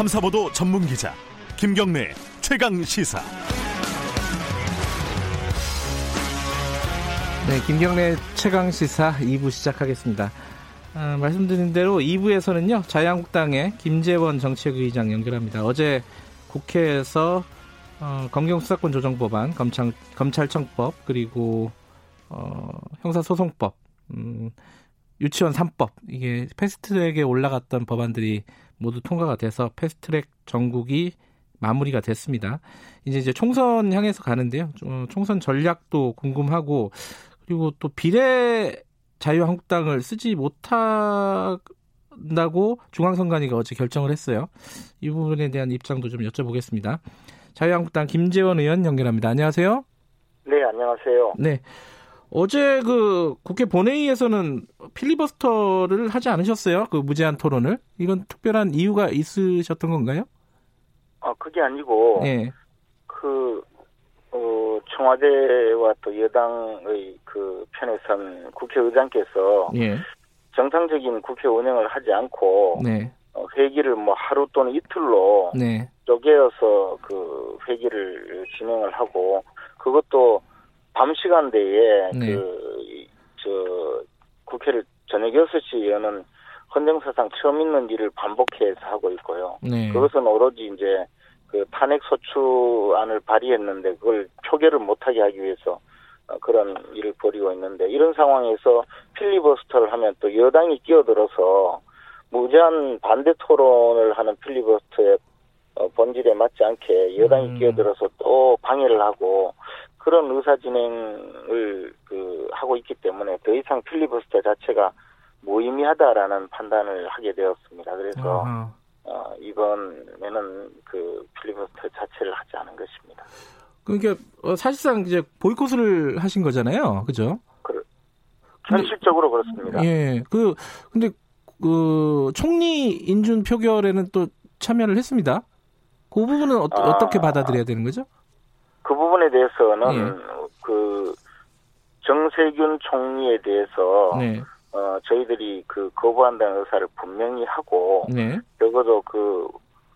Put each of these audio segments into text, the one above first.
탐사보도 전문 기자 김경래 최강 시사. 네, 김경래 최강 시사 2부 시작하겠습니다. 아, 말씀드린 대로 2부에서는요 자유한국당의 김재원 정책의장 연결합니다. 어제 국회에서 어, 검경수사권 조정 법안, 검찰, 검찰청법 그리고 어, 형사소송법, 음, 유치원 3법 이게 패스트트랙에 올라갔던 법안들이 모두 통과가 돼서 패스트트랙 전국이 마무리가 됐습니다. 이제 이제 총선 향해서 가는데요. 총선 전략도 궁금하고 그리고 또 비례 자유한국당을 쓰지 못한다고 중앙선관위가 어제 결정을 했어요. 이 부분에 대한 입장도 좀 여쭤보겠습니다. 자유한국당 김재원 의원 연결합니다. 안녕하세요. 네, 안녕하세요. 네. 어제 그 국회 본회의에서는 필리버스터를 하지 않으셨어요? 그 무제한 토론을? 이건 특별한 이유가 있으셨던 건가요? 아, 그게 아니고, 네. 그, 어, 청와대와 또 여당의 그 편에 선 국회의장께서 예. 정상적인 국회 운영을 하지 않고 네. 어, 회기를 뭐 하루 또는 이틀로 네. 쪼개어서 그 회기를 진행을 하고 그것도 밤 시간대에 네. 그저 국회를 저녁 6시 여는 헌정사상 처음 있는 일을 반복해서 하고 있고요. 네. 그것은 오로지 이제 그 탄핵 소추안을 발의했는데 그걸 표결을 못하게 하기 위해서 어, 그런 일을 벌이고 있는데 이런 상황에서 필리버스터를 하면 또 여당이 끼어들어서 무제한 반대 토론을 하는 필리버스터의 어, 본질에 맞지 않게 여당이 음. 끼어들어서 또 방해를 하고 그런 의사 진행을 그 하고 있기 때문에 더 이상 필리버스터 자체가 무의미하다라는 판단을 하게 되었습니다. 그래서 어, 이번에는 그 필리버스터 자체를 하지 않은 것입니다. 그러니까 어, 사실상 이제 보이콧을 하신 거잖아요, 그죠? 그, 현실적으로 근데, 그렇습니다. 예, 그 근데 그 총리 인준 표결에는 또 참여를 했습니다. 그 부분은 어, 아, 떻게 받아들여야 되는 거죠? 그 부분에 대해서는 예. 그 정세균 총리에 대해서 네. 어, 저희들이 그 거부한다는 의사를 분명히 하고 네. 적어도 그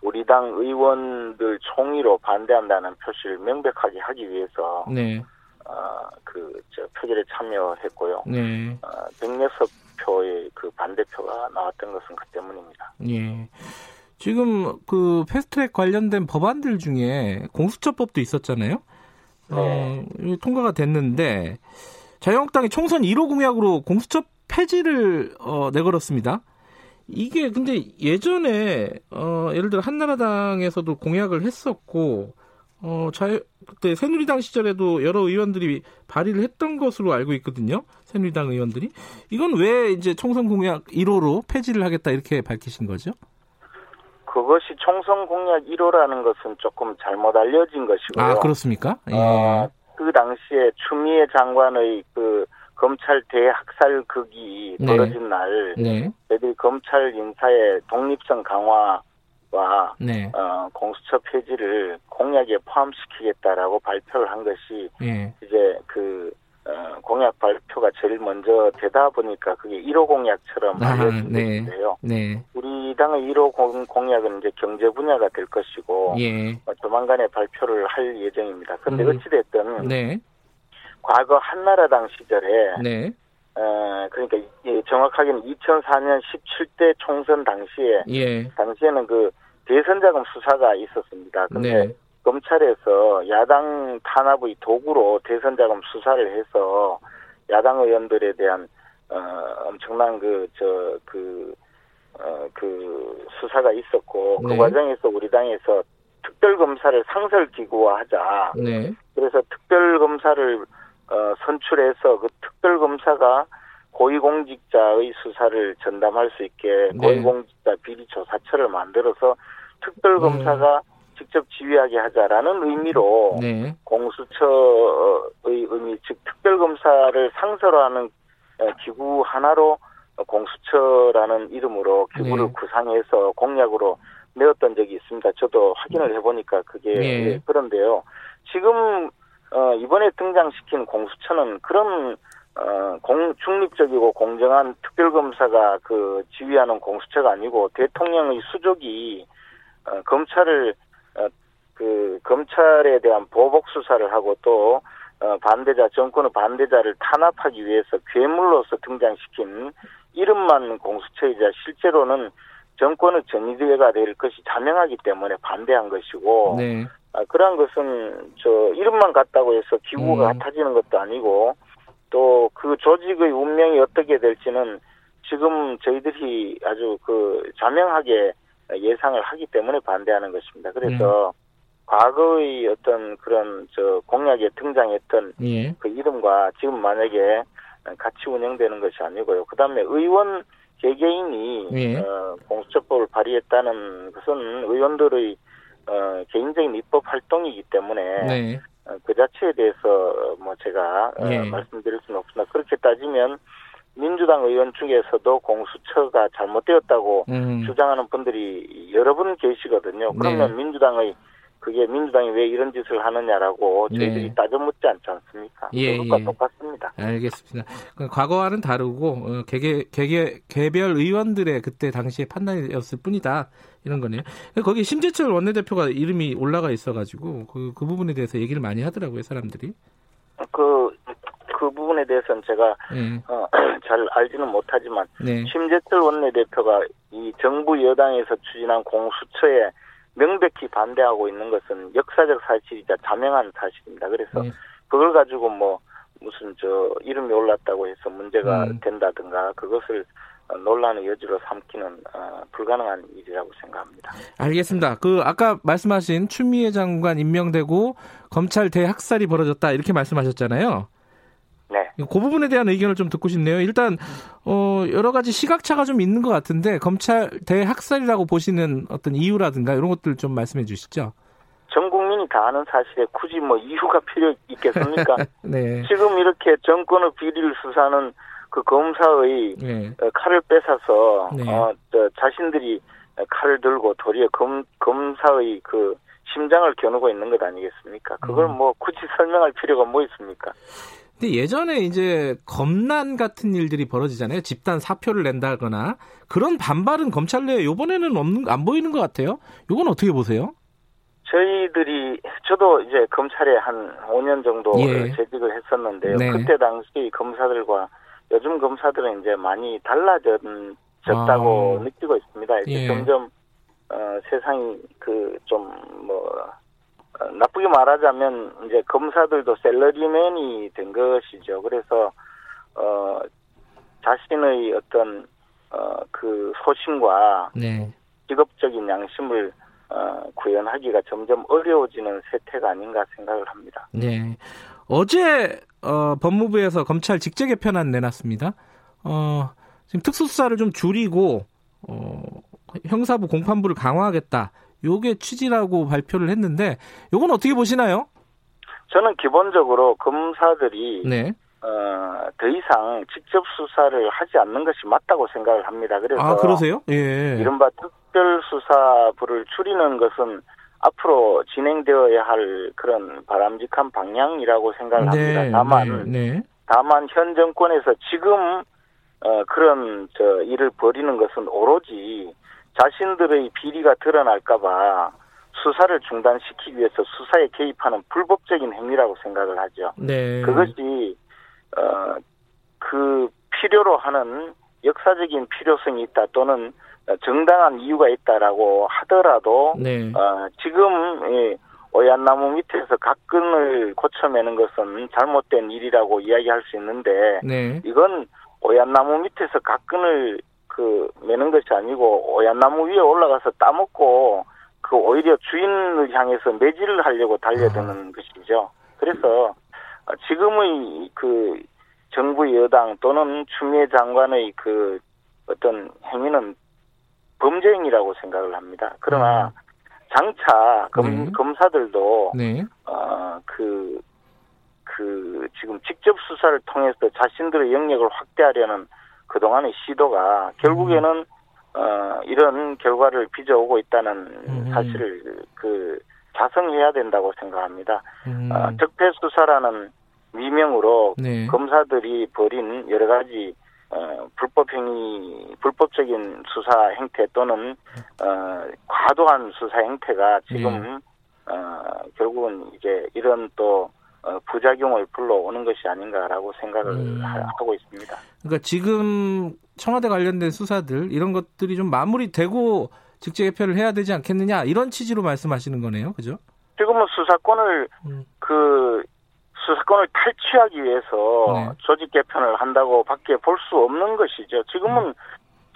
우리 당 의원들 총의로 반대한다는 표시를 명백하게 하기 위해서 네. 어, 그저 표결에 참여했고요. 네. 어, 106표의 그 반대표가 나왔던 것은 그 때문입니다. 예. 지금 그 패스트트랙 관련된 법안들 중에 공수처법도 있었잖아요. 네. 어, 통과가 됐는데 자유한국당이 총선 1호 공약으로 공수처 폐지를 어, 내걸었습니다. 이게 근데 예전에 어, 예를 들어 한나라당에서도 공약을 했었고 어, 자유, 그때 새누리당 시절에도 여러 의원들이 발의를 했던 것으로 알고 있거든요. 새누리당 의원들이. 이건 왜 이제 총선 공약 1호로 폐지를 하겠다 이렇게 밝히신 거죠? 그것이 총선 공약 1호라는 것은 조금 잘못 알려진 것이고요. 아, 그렇습니까? 예. 어, 그 당시에 추미애 장관의 그 검찰 대학살극이 네. 벌어진 날 네. 저희들이 검찰 인사의 독립성 강화와 네. 어, 공수처 폐지를 공약에 포함시키겠다라고 발표를 한 것이 네. 이제 그 어, 공약 발표가 제일 먼저 되다 보니까 그게 1호 공약처럼 알려진 네. 것인데요. 네. 우리 당의 1호 공, 약은 이제 경제 분야가 될 것이고 예. 어, 조만간에 발표를 할 예정입니다. 그런데 음. 어찌됐든 네. 과거 한나라당 시절에 네. 어, 그러니까 정확하게는 2004년 17대 총선 당시에 예. 당시에는 그 대선 자금 수사가 있었습니다. 근데 네. 검찰에서 야당 탄압의 도구로 대선 자금 수사를 해서 야당 의원들에 대한 어, 엄청난 그 저그 그, 어, 그 수사가 있었고 그 네. 그 과정에서 우리 당에서 특별 검사를 상설 기구화하자. 네. 그래서 특별 검사를 어, 선출해서 그 특별 검사가 고위공직자의 수사를 전담할 수 있게 네. 고위공직자 비리 조사처를 만들어서 특별 검사가 음. 직접 지휘하게 하자라는 의미로 네. 공수처의 의미 즉 특별 검사를 상설화하는 어, 기구 하나로 공수처라는 이름으로 기구를 네. 구상해서 공약으로 내었던 적이 있습니다. 저도 확인을 해보니까 그게 네. 그런데요. 지금 어, 이번에 등장시킨 공수처는 그런 어, 공, 중립적이고 공정한 특별검사가 그 지휘하는 공수처가 아니고 대통령의 수족이 어, 검찰을 어, 그 검찰에 대한 보복 수사를 하고 또 어, 반대자 정권의 반대자를 탄압하기 위해서 괴물로서 등장시킨 이름만 공수처이자 실제로는 정권의 전위대가 될 것이 자명하기 때문에 반대한 것이고 네. 아, 그러한 것은 저 이름만 같다고 해서 기구가 음. 같아지는 것도 아니고 또 그 조직의 운명이 어떻게 될지는 지금 저희들이 아주 그 자명하게 예상을 하기 때문에 반대하는 것입니다. 그래서 음. 과거의 어떤 그런 저 공약에 등장했던 예. 그 이름과 지금 만약에 같이 운영되는 것이 아니고요. 그다음에 의원 개개인이 예. 어, 공수처법을 발의했다는 것은 의원들의 어, 개인적인 입법 활동이기 때문에 네. 어, 그 자체에 대해서 뭐 제가 어, 예. 어, 말씀드릴 수는 없으나 그렇게 따지면 민주당 의원 중에서도 공수처가 잘못되었다고 음. 주장하는 분들이 여러 분 계시거든요. 그러면 네. 민주당의 그게 민주당이 왜 이런 짓을 하느냐라고 네. 저희들이 네. 따져 묻지 않지 않습니까? 예, 그것과 예. 똑같습니다. 알겠습니다. 과거와는 다르고 어, 개개, 개개, 개별 의원들의 그때 당시의 판단이었을 뿐이다. 이런 거네요. 거기 심재철 원내대표가 이름이 올라가 있어가지고 그, 그 부분에 대해서 얘기를 많이 하더라고요, 사람들이. 그, 그 부분에 대해서는 제가 네. 어, 잘 알지는 못하지만 네. 심재철 원내대표가 이 정부 여당에서 추진한 공수처에 명백히 반대하고 있는 것은 역사적 사실이자 자명한 사실입니다. 그래서 네. 그걸 가지고 뭐 무슨 저 이름이 올랐다고 해서 문제가 음. 된다든가 그것을 논란의 여지로 삼기는 어, 불가능한 일이라고 생각합니다. 알겠습니다. 그 아까 말씀하신 추미애 장관 임명되고 검찰 대학살이 벌어졌다 이렇게 말씀하셨잖아요. 네. 그 부분에 대한 의견을 좀 듣고 싶네요. 일단 어 여러 가지 시각차가 좀 있는 것 같은데 검찰 대학살이라고 보시는 어떤 이유라든가 이런 것들 좀 말씀해 주시죠. 전 국민이 다 아는 사실에 굳이 뭐 이유가 필요 있겠습니까? 네. 지금 이렇게 정권의 비리를 수사하는 그 검사의 네. 어, 칼을 뺏어서 네. 어, 저 자신들이 칼을 들고 도리어 검, 검사의 그 심장을 겨누고 있는 것 아니겠습니까? 그걸 음. 뭐 굳이 설명할 필요가 뭐 있습니까? 근데 예전에 이제 검난 같은 일들이 벌어지잖아요. 집단 사표를 낸다거나 그런 반발은 검찰 내에 이번에는 없는 안 보이는 것 같아요. 이건 어떻게 보세요? 저희들이 저도 이제 검찰에 한 5년 정도 예. 재직을 했었는데요. 네. 그때 당시 검사들과 요즘 검사들은 이제 많이 달라졌다고 아. 느끼고 있습니다. 이제 예. 점점 어, 세상이 그 좀뭐 어, 나쁘게 말하자면 이제 검사들도 셀러리맨이 된 것이죠. 그래서 어 자신의 어떤 어그 소신과 네. 직업적인 양심을 어, 구현하기가 점점 어려워지는 세태가 아닌가 생각을 합니다. 네. 어제 어, 법무부에서 검찰 직제 개편안 내놨습니다. 어, 지금 특수수사를 좀 줄이고 어, 형사부 공판부를 강화하겠다. 요게 취지라고 발표를 했는데 요건 어떻게 보시나요? 저는 기본적으로 검사들이 네. 어, 더 이상 직접 수사를 하지 않는 것이 맞다고 생각을 합니다. 그래서 아, 그러세요? 예. 이른바 특별 수사부를 줄이는 것은 앞으로 진행되어야 할 그런 바람직한 방향이라고 생각을 네, 합니다. 다만 네, 네. 다만 현 정권에서 지금 어, 그런 저 일을 벌이는 것은 오로지 자신들의 비리가 드러날까봐 수사를 중단시키기 위해서 수사에 개입하는 불법적인 행위라고 생각을 하죠. 네. 그것이 어, 그 필요로 하는 역사적인 필요성이 있다 또는 정당한 이유가 있다라고 하더라도 네. 어, 지금 이 오얏나무 밑에서 각근을 고쳐매는 것은 잘못된 일이라고 이야기할 수 있는데 네. 이건 오얏나무 밑에서 각근을 그 것이 아니고 오얏 나무 위에 올라가서 따먹고 그 오히려 주인을 향해서 매질을 하려고 달려드는 아. 것이죠. 그래서 지금의 그 정부 여당 또는 추미애 장관의 그 어떤 행위는 범죄 행위라고 생각을 합니다. 그러나 아. 장차 검, 네. 검사들도 네. 어그그 그 지금 직접 수사를 통해서 자신들의 영역을 확대하려는 그동안의 시도가 결국에는 음. 어, 이런 결과를 빚어오고 있다는 음. 사실을 그 자성해야 된다고 생각합니다. 음. 어, 적폐 수사라는 미명으로 네. 검사들이 벌인 여러 가지 어, 불법 행위, 불법적인 수사 행태 또는 어, 과도한 수사 행태가 지금 예. 어, 결국은 이제 이런 또 어, 부작용을 불러오는 것이 아닌가라고 생각을 음. 하고 있습니다. 그러니까 지금 청와대 관련된 수사들 이런 것들이 좀 마무리되고 직제 개편을 해야 되지 않겠느냐 이런 취지로 말씀하시는 거네요, 그죠? 지금은 수사권을 음. 그 수사권을 탈취하기 위해서 네. 조직 개편을 한다고 밖에 볼 수 없는 것이죠. 지금은 음.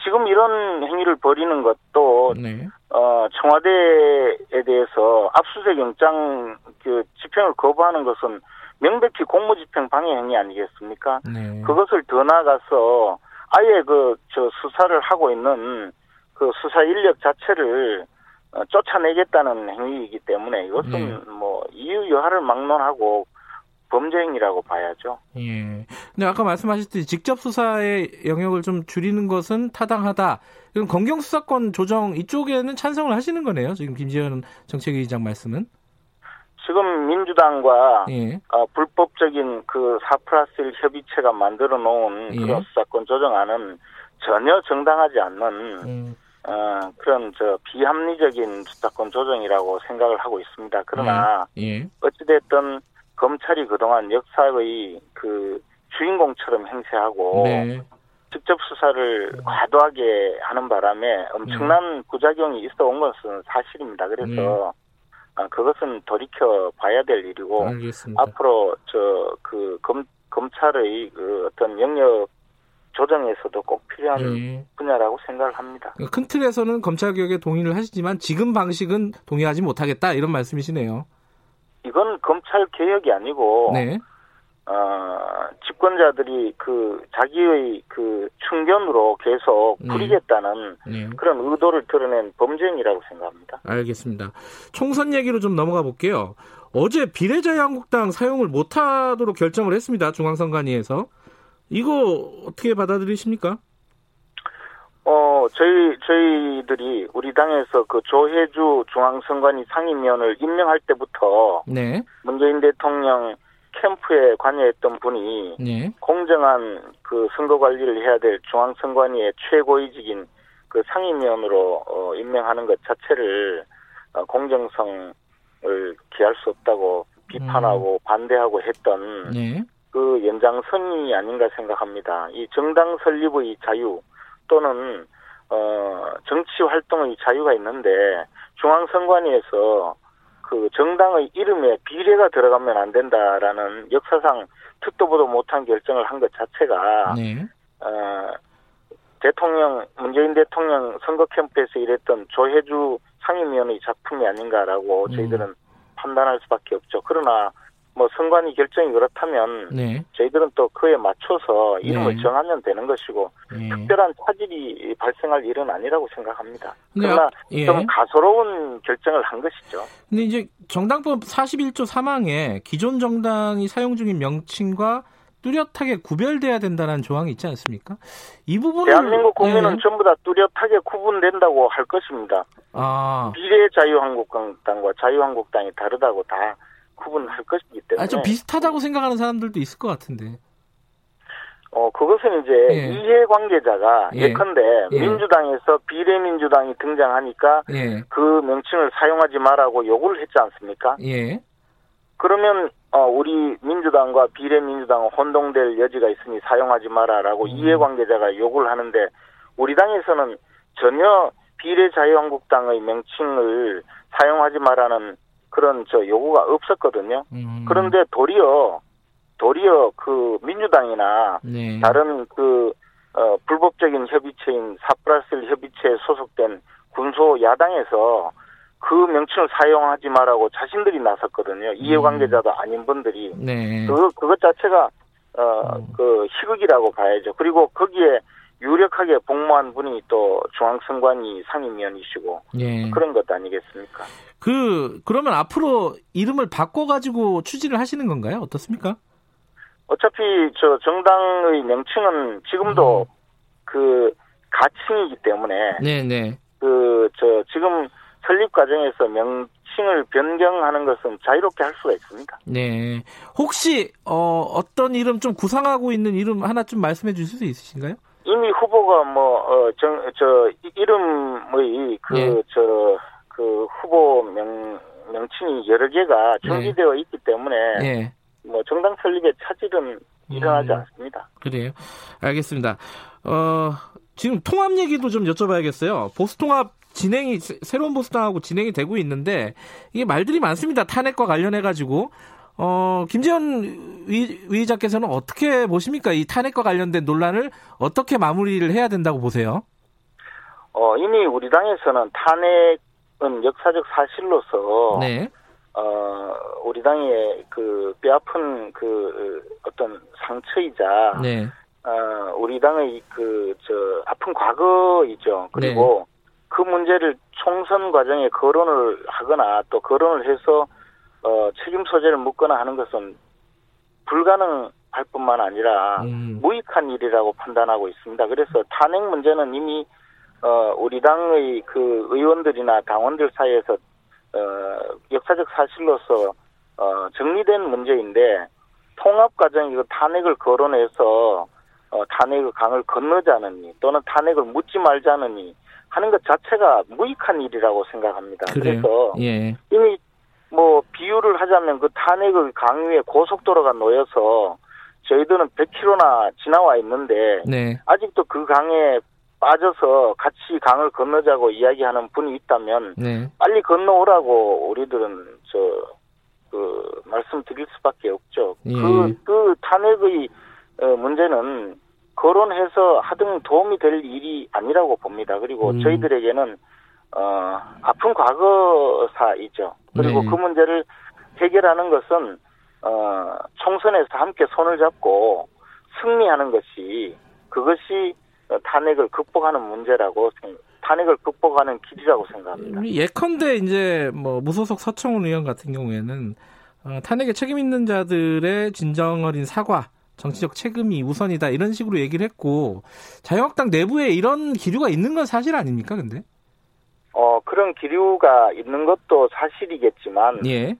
지금 이런 행위를 벌이는 것도 네. 어, 청와대에 대해서 압수수색 영장 그 집행을 거부하는 것은 명백히 공무집행 방해 행위 아니겠습니까? 네. 그것을 더 나아가서 아예 그 저 수사를 하고 있는 그 수사 인력 자체를 어, 쫓아내겠다는 행위이기 때문에 이것은 네. 뭐 이유 여하를 막론하고 범죄 행위라고 봐야죠. 예. 근데 아까 말씀하셨듯이 직접 수사의 영역을 좀 줄이는 것은 타당하다. 그럼 검경 수사권 조정 이쪽에는 찬성을 하시는 거네요. 지금 김지현 정책위의장 말씀은. 지금 민주당과 예. 어, 불법적인 그 4 플러스 1 협의체가 만들어 놓은 예. 그런 수사권 조정안은 전혀 정당하지 않는 음. 어, 그런 저 비합리적인 수사권 조정이라고 생각을 하고 있습니다. 그러나 예. 예. 어찌됐든 검찰이 그동안 역사의 그 주인공처럼 행세하고 네. 직접 수사를 네. 과도하게 하는 바람에 엄청난 네. 부작용이 있어 온 것은 사실입니다. 그래서 네. 아, 그것은 돌이켜 봐야 될 일이고 알겠습니다. 앞으로 저그검 검찰의 그 어떤 영역 조정에서도 꼭 필요한 네. 분야라고 생각을 합니다. 큰 틀에서는 검찰 개혁에 동의를 하시지만 지금 방식은 동의하지 못하겠다 이런 말씀이시네요. 이건 검찰 개혁이 아니고 네. 어, 집권자들이 그 자기의 그 충견으로 계속 네. 부리겠다는 네. 그런 의도를 드러낸 범죄행위라고 생각합니다. 알겠습니다. 총선 얘기로 좀 넘어가 볼게요. 어제 비례자유한국당 사용을 못하도록 결정을 했습니다. 중앙선관위에서 이거 어떻게 받아들이십니까? 어, 저희, 저희들이 우리 당에서 그 조혜주 중앙선관위 상임위원을 임명할 때부터. 네. 문재인 대통령 캠프에 관여했던 분이. 네. 공정한 그 선거 관리를 해야 될 중앙선관위의 최고위직인 그 상임위원으로 어, 임명하는 것 자체를 어, 공정성을 기할 수 없다고 비판하고 음. 반대하고 했던 네. 그 연장선이 아닌가 생각합니다. 이 정당 설립의 자유, 또는 어 정치 활동의 자유가 있는데 중앙선관위에서 그 정당의 이름에 비례가 들어가면 안 된다라는 역사상 듣도 보도 못한 결정을 한 것 자체가 네. 어 대통령 문재인 대통령 선거 캠프에서 일했던 조혜주 상임위원의 작품이 아닌가라고 음. 저희들은 판단할 수밖에 없죠. 그러나 뭐 선관위 결정이 그렇다면 네. 저희들은 또 그에 맞춰서 이름을 네. 정하면 되는 것이고 네. 특별한 차질이 발생할 일은 아니라고 생각합니다. 그러나 예. 좀 가소로운 결정을 한 것이죠. 근데 이제 정당법 41조 3항에 기존 정당이 사용 중인 명칭과 뚜렷하게 구별돼야 된다는 조항이 있지 않습니까? 이 부분은 대한민국 국민은 네. 전부 다 뚜렷하게 구분된다고 할 것입니다. 아. 미래자유한국당과 자유한국당이 다르다고 다 구분할 것이기 때문에. 아, 좀 비슷하다고 생각하는 사람들도 있을 것 같은데. 어, 그것은 이제 예. 이해관계자가 예. 컨대 예. 민주당에서 비례민주당이 등장하니까 예. 그 명칭을 사용하지 말라고 요구를 했지 않습니까? 예. 그러면 어, 우리 민주당과 비례민주당은 혼동될 여지가 있으니 사용하지 마라라고 음. 이해관계자가 요구를 하는데 우리 당에서는 전혀 비례자유한국당의 명칭을 사용하지 마라는 그런 저 요구가 없었거든요. 음. 그런데 도리어 도리어 그 민주당이나 네. 다른 그 어, 불법적인 협의체인 사플러스 협의체에 소속된 군소 야당에서 그 명칭을 사용하지 말라고 자신들이 나섰거든요. 음. 이해관계자도 아닌 분들이 네. 그 그것 자체가 어그 음. 희극이라고 봐야죠. 그리고 거기에 유력하게 복무한 분이 또 중앙선관위 상임위원이시고 예. 그런 것 아니겠습니까? 그 그러면 앞으로 이름을 바꿔가지고 추진을 하시는 건가요? 어떻습니까? 어차피 저 정당의 명칭은 지금도 음. 그 가칭이기 때문에 네네. 네. 그 저 지금 설립 과정에서 명칭을 변경하는 것은 자유롭게 할 수가 있습니다. 네. 혹시 어, 어떤 이름 좀 구상하고 있는 이름 하나 좀 말씀해 주실 수 있으신가요? 이미 후보가 뭐어정저 이름의 그저그 예. 그 후보 명 명칭이 여러 개가 중지되어 네. 있기 때문에 예. 뭐 정당 설립의 차질은 일어나지 음, 않습니다. 그래요. 알겠습니다. 어, 지금 통합 얘기도 좀 여쭤봐야겠어요. 보수통합 진행이 새로운 보수당하고 진행이 되고 있는데 이게 말들이 많습니다. 탄핵과 관련해 가지고 어, 김재현 의, 장께서는 어떻게 보십니까? 이 탄핵과 관련된 논란을 어떻게 마무리를 해야 된다고 보세요? 어, 이미 우리 당에서는 탄핵은 역사적 사실로서 네. 어, 우리 당의 그 뼈아픈 그 어떤 상처이자 네. 어, 우리 당의 그 저 아픈 과거이죠. 그리고 네. 그 문제를 총선 과정에 거론을 하거나 또 거론을 해서 어, 책임 소재를 묻거나 하는 것은 불가능할 뿐만 아니라 음. 무익한 일이라고 판단하고 있습니다. 그래서 탄핵 문제는 이미 어, 우리 당의 그 의원들이나 당원들 사이에서 어, 역사적 사실로서 어, 정리된 문제인데 통합 과정에 그 탄핵을 거론해서 어, 탄핵의 강을 건너자느니 또는 탄핵을 묻지 말자느니 하는 것 자체가 무익한 일이라고 생각합니다. 그래요? 그래서 예. 이미 뭐 비유를 하자면 그 탄핵의 강 위에 고속도로가 놓여서 저희들은 100km나 지나와 있는데 네. 아직도 그 강에 빠져서 같이 강을 건너자고 이야기하는 분이 있다면 네. 빨리 건너오라고 우리들은 저 그 말씀드릴 수밖에 없죠. 예. 그, 그 탄핵의 어, 문제는 거론해서 하등 도움이 될 일이 아니라고 봅니다. 그리고 음. 저희들에게는 어, 아픈 과거사이죠. 그리고 네. 그 문제를 해결하는 것은 어, 총선에서 함께 손을 잡고 승리하는 것이 그것이 탄핵을 극복하는 문제라고 탄핵을 극복하는 길이라고 생각합니다. 예컨대 이제 뭐 무소속 서청훈 의원 같은 경우에는 어, 탄핵에 책임 있는 자들의 진정 어린 사과, 정치적 책임이 우선이다 이런 식으로 얘기를 했고 자유한국당 내부에 이런 기류가 있는 건 사실 아닙니까? 근데? 어 그런 기류가 있는 것도 사실이겠지만, 예.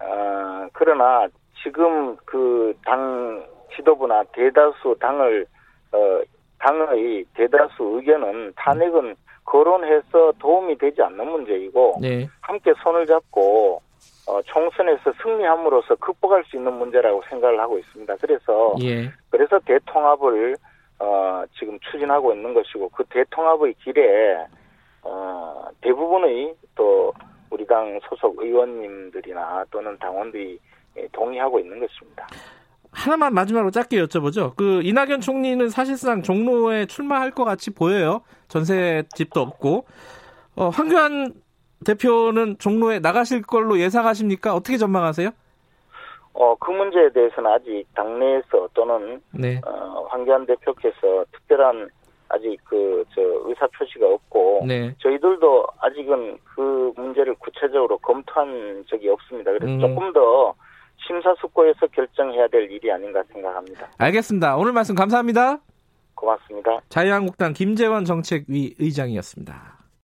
어, 그러나 지금 그 당 지도부나 대다수 당을 어, 당의 대다수 의견은 탄핵은 거론해서 도움이 되지 않는 문제이고 네. 함께 손을 잡고 어, 총선에서 승리함으로써 극복할 수 있는 문제라고 생각을 하고 있습니다. 그래서 예. 그래서 대통합을 어, 지금 추진하고 있는 것이고 그 대통합의 길에 어, 대부분의 또 우리 당 소속 의원님들이나 또는 당원들이 동의하고 있는 것입니다. 하나만 마지막으로 짧게 여쭤보죠. 그 이낙연 총리는 사실상 종로에 출마할 것 같이 보여요. 전세 집도 없고. 어, 황교안 대표는 종로에 나가실 걸로 예상하십니까? 어떻게 전망하세요? 어, 그 문제에 대해서는 아직 당내에서 또는 네. 어, 황교안 대표께서 특별한 아직 그 저 의사 표시가 없고 네. 저희들도 아직은 그 문제를 구체적으로 검토한 적이 없습니다. 그래서 음. 조금 더 심사숙고해서 결정해야 될 일이 아닌가 생각합니다. 알겠습니다. 오늘 말씀 감사합니다. 고맙습니다. 자유한국당 김재원 정책위 의장이었습니다.